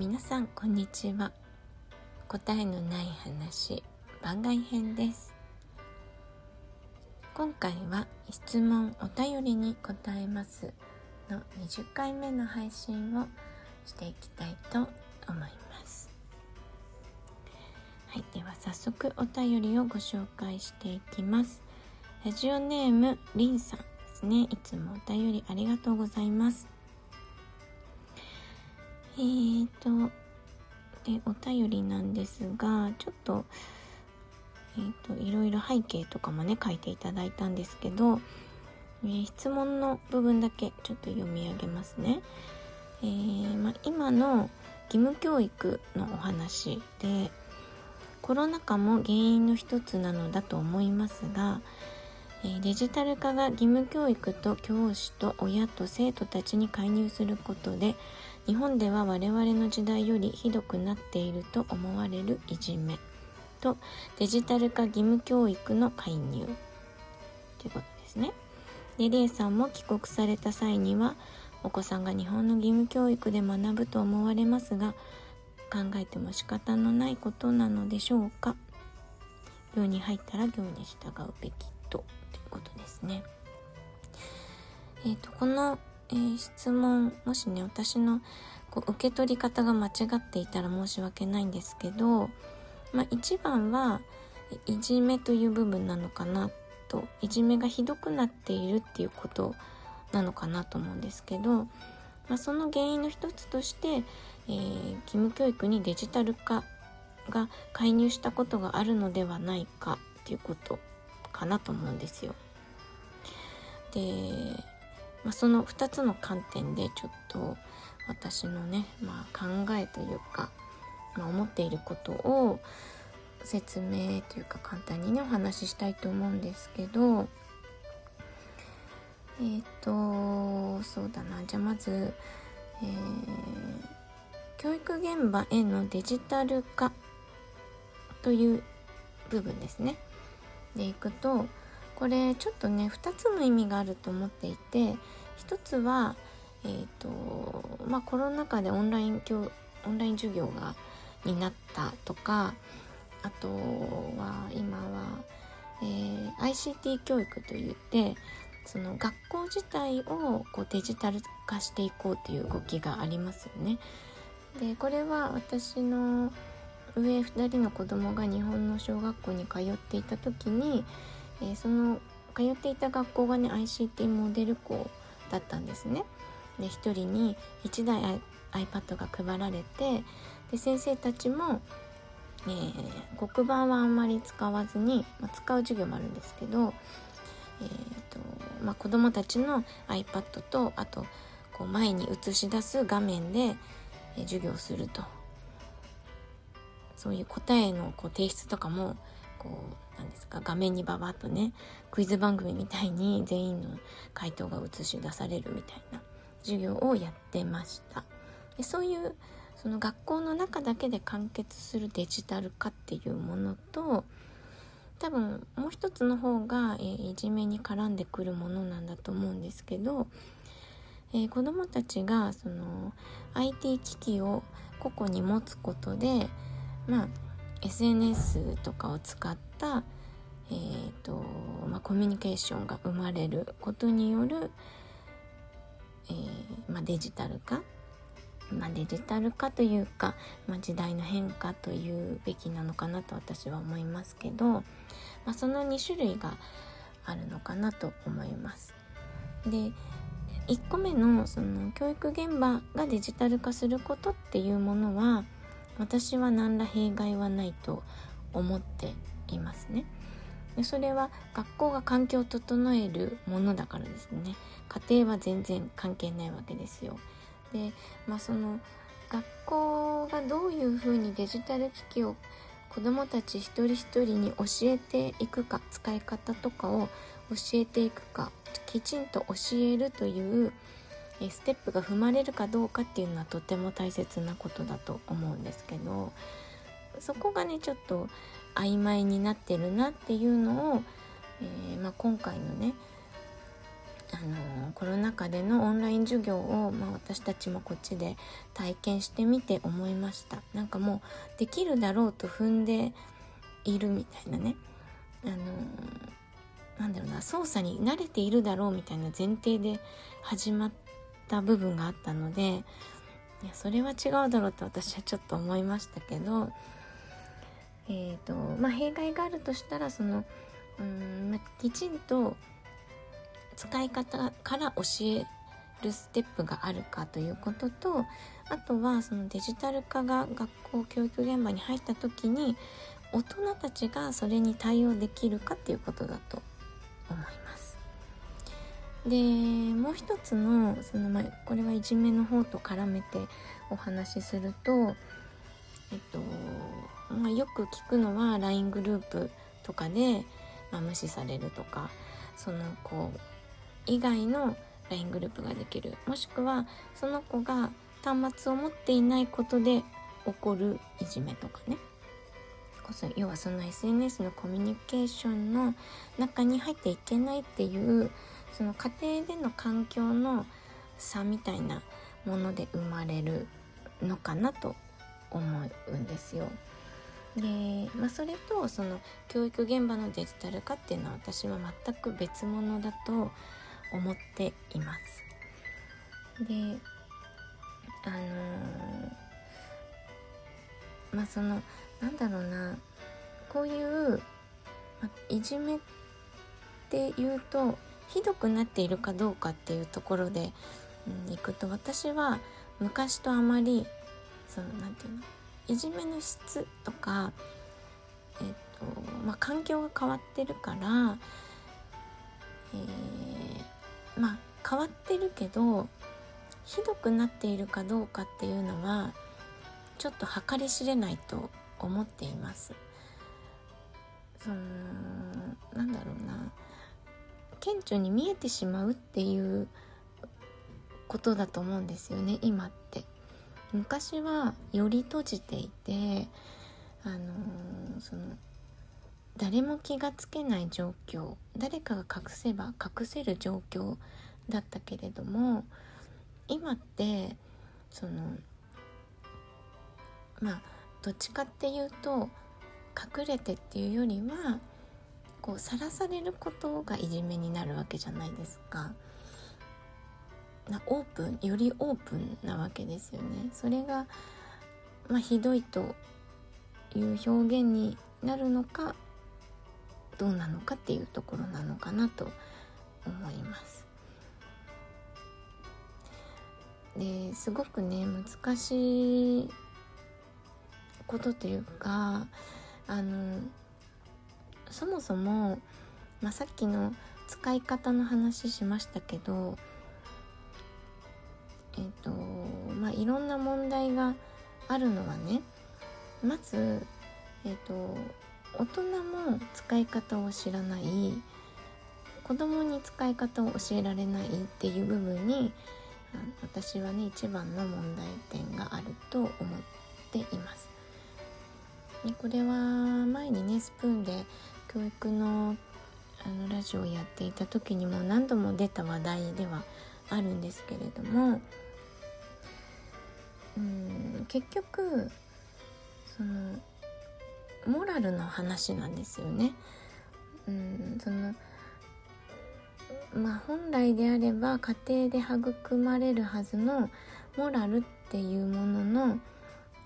皆さんこんにちは。答えのない話番外編です。今回は質問お便りに答えますの20回目の配信をしていきたいと思います。はいでは早速お便りをご紹介していきます。ラジオネームりんさんですね。いつもお便りありがとうございます。えーと、で、お便りなんですが、ちょっと、えーと、いろいろ背景とかもね、書いていただいたんですけど、えー、質問の部分だけちょっと読み上げますね。えー、ま今の義務教育のお話で、コロナ禍も原因の一つなのだと思いますが、えデジタル化が義務教育と教師と親と生徒たちに介入することで日本では我々の時代よりひどくなっていると思われるいじめとデジタル化義務教育の介入ということですね。で、レイさんも帰国された際にはお子さんが日本の義務教育で学ぶと思われますが考えても仕方のないことなのでしょうか？行に入ったら行に従うべきとということですね。え、ー、とこのえー、質問もしね私のこう受け取り方が間違っていたら申し訳ないんですけど、まあ、一番はいじめという部分なのかなといじめがひどくなっているっていうことなのかなと思うんですけど、まあ、その原因の一つとして、えー、義務教育にデジタル化が介入したことがあるのではないかっていうことかなと思うんですよ。でまあ、その2つの観点でちょっと私のね、まあ、考えというか、まあ、思っていることを説明というか簡単にねお話ししたいと思うんですけどえっ、とそうだな。じゃあまず、えー、教育現場へのデジタル化という部分ですね。でいくとこれちょっとね2つの意味があると思っていて1つはえ、ー、とまあコロナ禍でオンライン教オンライン授業がになったとかあとは今は、えー、ICT 教育といってその学校自体をこうデジタル化していこうという動きがありますよね。でこれは私の上2人の子供が日本の小学校に通っていた時にえー、その通っていた学校がね ICT モデル校だったんですね。で1人に1台 iPad が配られてで先生たちも、えー、黒板はあんまり使わずに、まあ、使う授業もあるんですけど、えーとまあ、子どもたちの iPad とあとこう前に映し出す画面で、えー、授業するとそういう答えのこう提出とかもこうなんですか画面にババッとねクイズ番組みたいに全員の回答が映し出されるみたいな授業をやってました。でそういうその学校の中だけで完結するデジタル化っていうものと多分もう一つの方が、えー、いじめに絡んでくるものなんだと思うんですけど、えー、子どもたちがその IT 機器を個々に持つことでまあ SNS とかを使った、えーとまあ、コミュニケーションが生まれることによる、えー、まあ、デジタル化、まあ、デジタル化というか、ま時代の変化というべきなのかなと私は思いますけど、まその2種類があるのかなと思います。で1個目のその教育現場がデジタル化することっていうものは私は何ら弊害はないと思っていますね。でそれは学校が環境を整えるものだからですね家庭は全然関係ないわけですよ。でまあその学校がどういうふうにデジタル機器を子どもたち一人一人に教えていくか使い方とかを教えていくかきちんと教えるというステップが踏まれるかどうかっていうのはとても大切なことだと思うんですけどそこがねちょっと曖昧になってるなっていうのを、えー、まあ、今回のねあのコロナ禍でのオンライン授業を、まあ、私たちもこっちで体験してみて思いました。なんかもうできるだろうと踏んでいるみたいなね。あのなんだろうな操作に慣れているだろうみたいな前提で始まった部分があったのでいやそれは違うだろうと私はちょっと思いましたけどえーとまあ、弊害があるとしたらそのうん、きちんと使い方から教えるステップがあるかということとあとはそのデジタル化が学校教育現場に入った時に大人たちがそれに対応できるかっていうことだと思います。でもう一つのその、ま、これはいじめの方と絡めてお話しするとえっとまあ、よく聞くのは LINE グループとかで、まあ、無視されるとかその子以外の LINE グループができる。もしくはその子が端末を持っていないことで起こるいじめとかね。要はその SNS のコミュニケーションの中に入っていけないっていうその家庭での環境の差みたいなもので生まれるのかなと思うんですよ。で、まあ、それとその教育現場のデジタル化っていうのは私は全く別物だと思っています。であのー、まあそのなんだろうなこういう、まあ、いじめっていうとひどくなっているかどうかっていうところで、うん、いくと私は昔とあまりその何て言うのいじめの質とか、えっとまあ、環境が変わってるから、えー、まあ変わってるけどひどくなっているかどうかっていうのはちょっと計り知れないと思っています。そのなんだろうな顕著に見えてしまうっていうことだと思うんですよね今って。昔はより閉じていてあのー、その誰も気がつけない状況誰かが隠せば隠せる状況だったけれども今ってそのまあどっちかっていうと隠れてっていうよりはこうさらされることがいじめになるわけじゃないですか。なオープンよりオープンなわけですよね。それが、まあ、ひどいという表現になるのかどうなのかっていうところなのかなと思います。ですごくね難しいことというかあのそもそも、まあ、さっきの使い方の話しましたけどえっ、ー、とまあいろんな問題があるのはねまずえっ、ー、と大人も使い方を知らない子供に使い方を教えられないっていう部分に私はね一番の問題点があると思っています。でこれは前にねスプーンで教育のあのラジオをやっていた時にも何度も出た話題ではあるんですけれどもうん結局そのモラルの話なんですよね。うんそのまあ本来であれば家庭で育まれるはずのモラルっていうものの、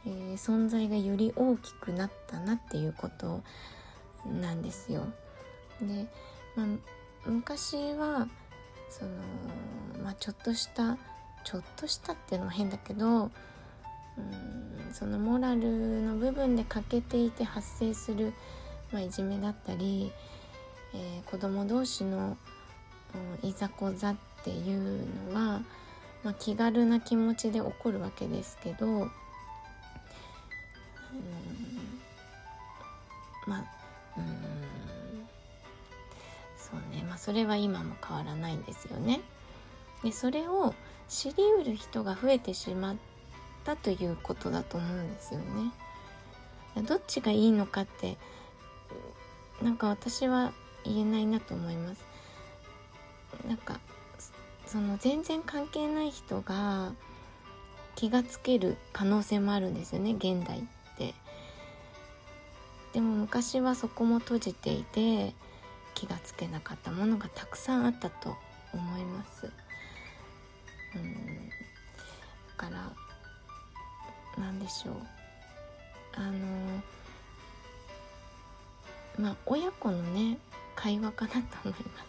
えー、存在がより大きくなったなっていうことなんですよ。で、まあ、昔はその、まあ、ちょっとしたちょっとしたっていうのは変だけどうんそのモラルの部分で欠けていて発生する、まあ、いじめだったり、えー、子供同士のいざこざっていうのは、まあ、気軽な気持ちで起こるわけですけど、うん、まあまあそれは今も変わらないんですよね。でそれを知りうる人が増えてしまってったということだと思うんですよね。どっちがいいのかってなんか私は言えないなと思います。なんかその全然関係ない人が気がつける可能性もあるんですよね現代ってでも昔はそこも閉じていて気がつけなかったものがたくさんあったと思います。うん。だから何でしょう。あのまあ親子のね会話かなと思いま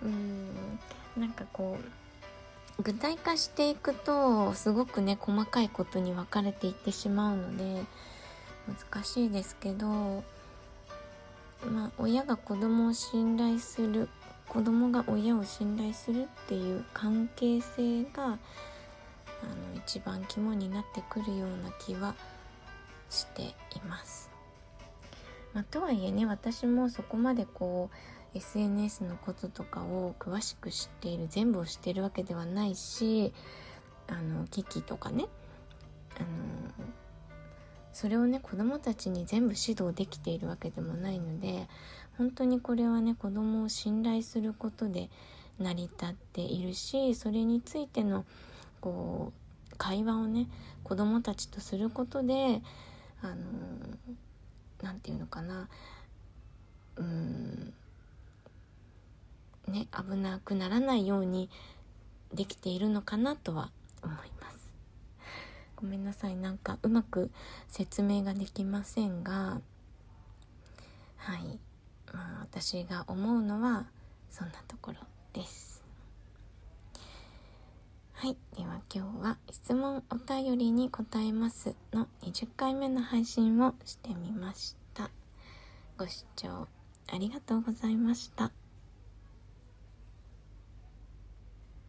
す。うん。なんかこう具体化していくとすごくね細かいことに分かれていってしまうので難しいですけどまあ親が子供を信頼する子供が親を信頼するっていう関係性があの一番肝になってくるような気はしています。まあ、とはいえね私もそこまでこう SNS のこととかを詳しく知っている全部を知っているわけではないしあの機とかねあのそれをね子どもたちに全部指導できているわけでもないので本当にこれはね子どもを信頼することで成り立っているしそれについてのこう会話をね子どもたちとすることであの何て言うのかなうんね危なくならないようにできているのかなとは思います。ごめんなさい。なんかうまく説明ができませんがはい、まあ、私が思うのはそんなところです。はい。では今日は質問お便りに答えます。の20回目の配信をしてみました。ご視聴ありがとうございました。